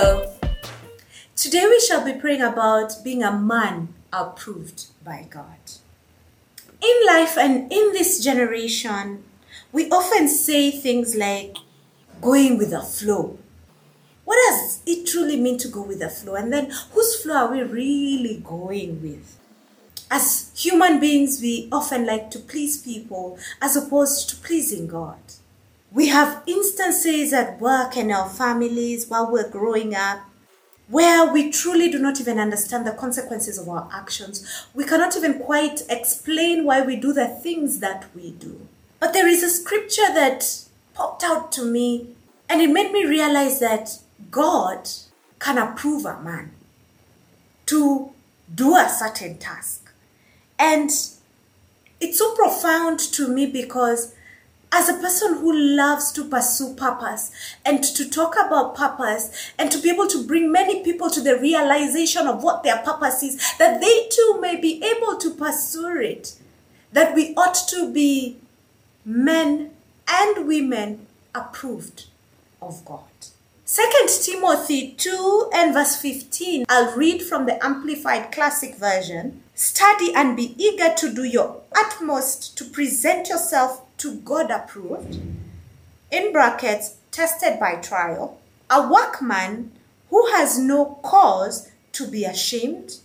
Hello. Today we shall be praying about being a man approved by God. In life and in this generation, we often say things like going with the flow. What does it truly mean to go with the flow? And then whose flow are we really going with? As human beings, we often like to please people as opposed to pleasing God. We have instances at work and our families while we're growing up where we truly do not even understand the consequences of our actions. We cannot even quite explain why we do the things that we do. But there is a scripture that popped out to me and it made me realize that God can approve a man to do a certain task. And it's so profound to me because as a person who loves to pursue purpose and to talk about purpose and to be able to bring many people to the realization of what their purpose is, that they too may be able to pursue it, that we ought to be men and women approved of God. Second Timothy 2 and verse 15. I'll read from the Amplified Classic Version. Study and be eager to do your utmost to present yourself to God approved, in brackets, tested by trial, a workman who has no cause to be ashamed,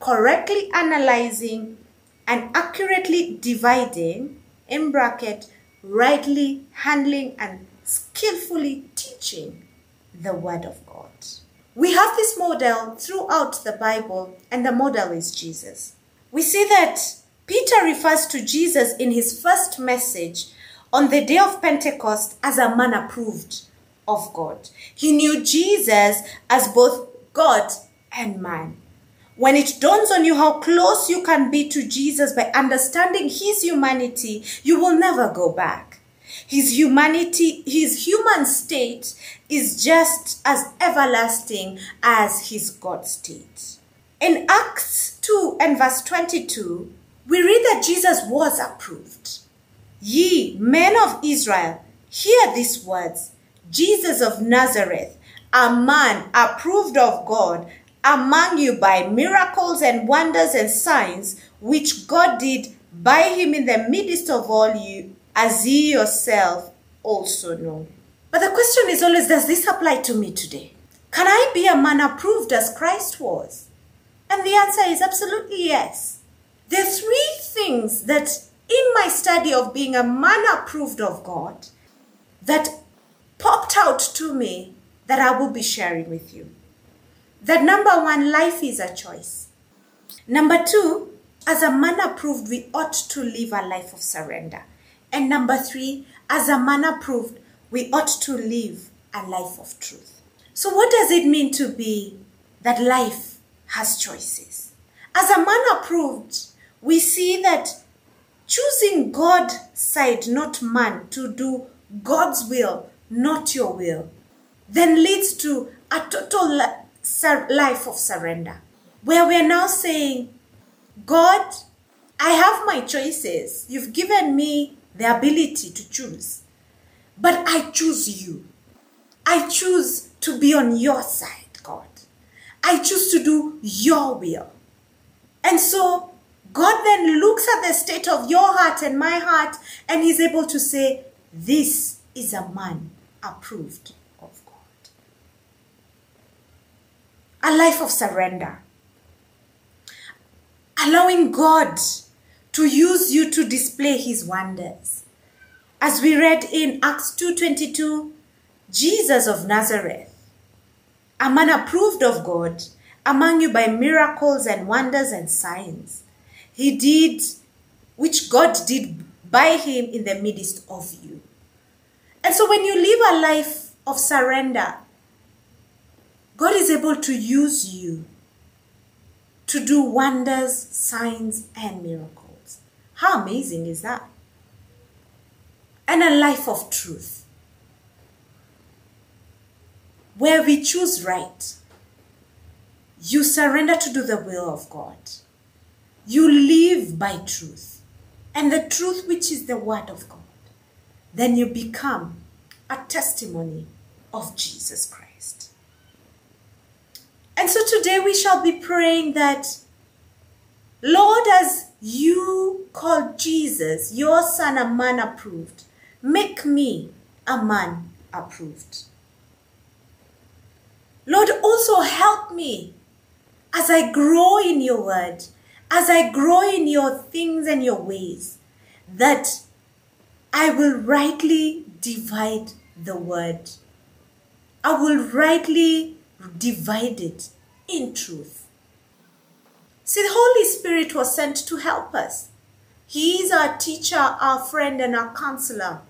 correctly analyzing and accurately dividing, in bracket, rightly handling and skillfully teaching the Word of God. We have this model throughout the Bible, and the model is Jesus. We see that Peter refers to Jesus in his first message on the day of Pentecost as a man approved of God. He knew Jesus as both God and man. When it dawns on you how close you can be to Jesus by understanding his humanity, you will never go back. His humanity, his human state is just as everlasting as his God state. In Acts 2 and verse 22, we read that Jesus was approved. Ye men of Israel, hear these words Jesus of Nazareth, a man approved of God among you by miracles and wonders and signs which God did by him in the midst of all you, as ye yourself also know. But the question is always does this apply to me today? Can I be a man approved as Christ was? And the answer is absolutely yes. There are three things that in my study of being a man approved of God that popped out to me that I will be sharing with you. That number one, life is a choice. Number two, as a man approved, we ought to live a life of surrender. And number three, as a man approved, we ought to live a life of truth. So, what does it mean to be that life has choices? As a man approved, we see that choosing God's side, not man, to do God's will, not your will, then leads to a total life of surrender, where we are now saying, God, I have my choices. You've given me the ability to choose, but I choose you. I choose to be on your side, God. I choose to do your will. And so God then looks at the state of your heart and my heart and he's able to say, This is a man approved of God. A life of surrender. Allowing God to use you to display his wonders. As we read in Acts 2:22, Jesus of Nazareth, a man approved of God among you by miracles and wonders and signs he did, which God did by him in the midst of you. And so when you live a life of surrender, God is able to use you to do wonders, signs, and miracles. How amazing is that? And a life of truth where we choose right. You surrender to do the will of God. You live by truth and the truth which is the word of God. Then you become a testimony of Jesus Christ. And so today we shall be praying that, Lord, as you called Jesus, your son, a man approved, make me a man approved. Lord, also help me as I grow in your word, as I grow in your things and your ways, that I will rightly divide the word. I will rightly divide it in truth. See, the Holy Spirit was sent to help us. He is our teacher, our friend, and our counselor.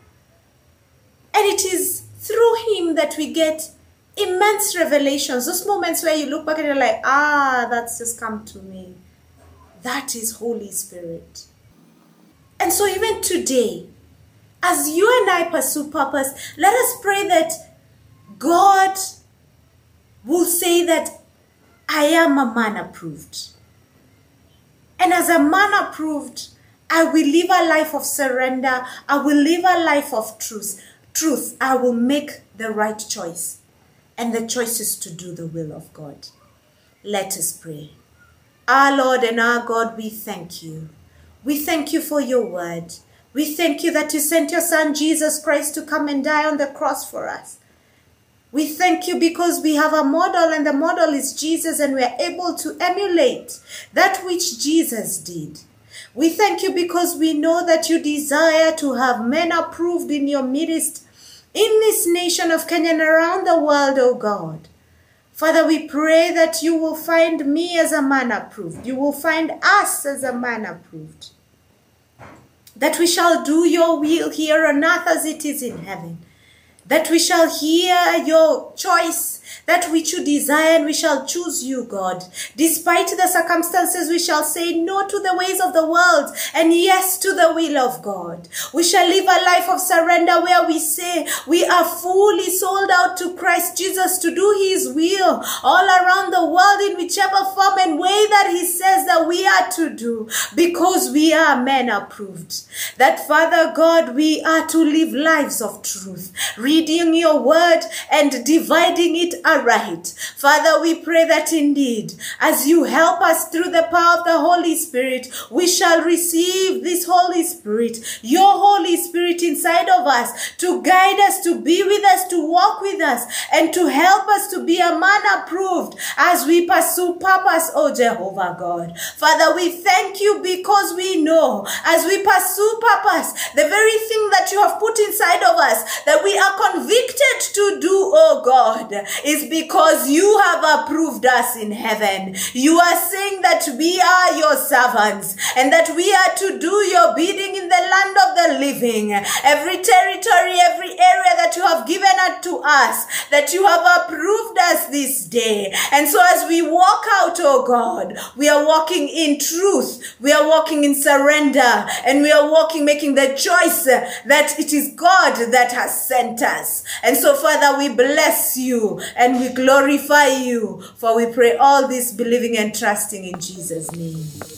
And it is through Him that we get immense revelations. Those moments where you look back and you're like, ah, that's just come to me. That is Holy Spirit. And so, even today, as you and I pursue purpose, let us pray that God will say that I am a man approved. And as a man approved, I will live a life of surrender. I will live a life of truth. Truth, I will make the right choice. And the choice is to do the will of God. Let us pray. Our Lord and our God, we thank you. We thank you for your word. We thank you that you sent your Son Jesus Christ to come and die on the cross for us. We thank you because we have a model, and the model is Jesus, and we are able to emulate that which Jesus did. We thank you because we know that you desire to have men approved in your midst in this nation of Kenya and around the world, O God. Father, we pray that you will find me as a man approved. You will find us as a man approved that we shall do your will here on earth as it is in heaven, that we shall hear your choice that which you desire and we shall choose you, God. Despite the circumstances, we shall say no to the ways of the world and yes to the will of God. We shall live a life of surrender where we say we are fully sold out to Christ Jesus to do his will all around the world in whichever form and way that he says that we are to do because we are men approved. That Father God, we are to live lives of truth, reading your word and dividing it aright. Father, we pray that indeed, as you help us through the power of the Holy Spirit, we shall receive this Holy Spirit, your Holy Spirit inside of us to guide us, to be with us, to walk with us, and to help us to be a man approved as we pursue purpose, oh Jehovah God. Father, we thank you because we know as we pursue purpose, the very thing that you have put inside of us, that we are convicted to do, oh God, is because you have approved us in heaven. You are saying that we are your servants and that we are to do your bidding in the land of the living. Every territory, every area that you have given unto us, that you have approved us this day. And so as we walk out, oh God, we are walking in truth. We are walking in surrender and we are walking, making the choice that it is God that has sent us. And so Father, we bless you and we glorify you. For we pray all this believing and trusting in Jesus' name.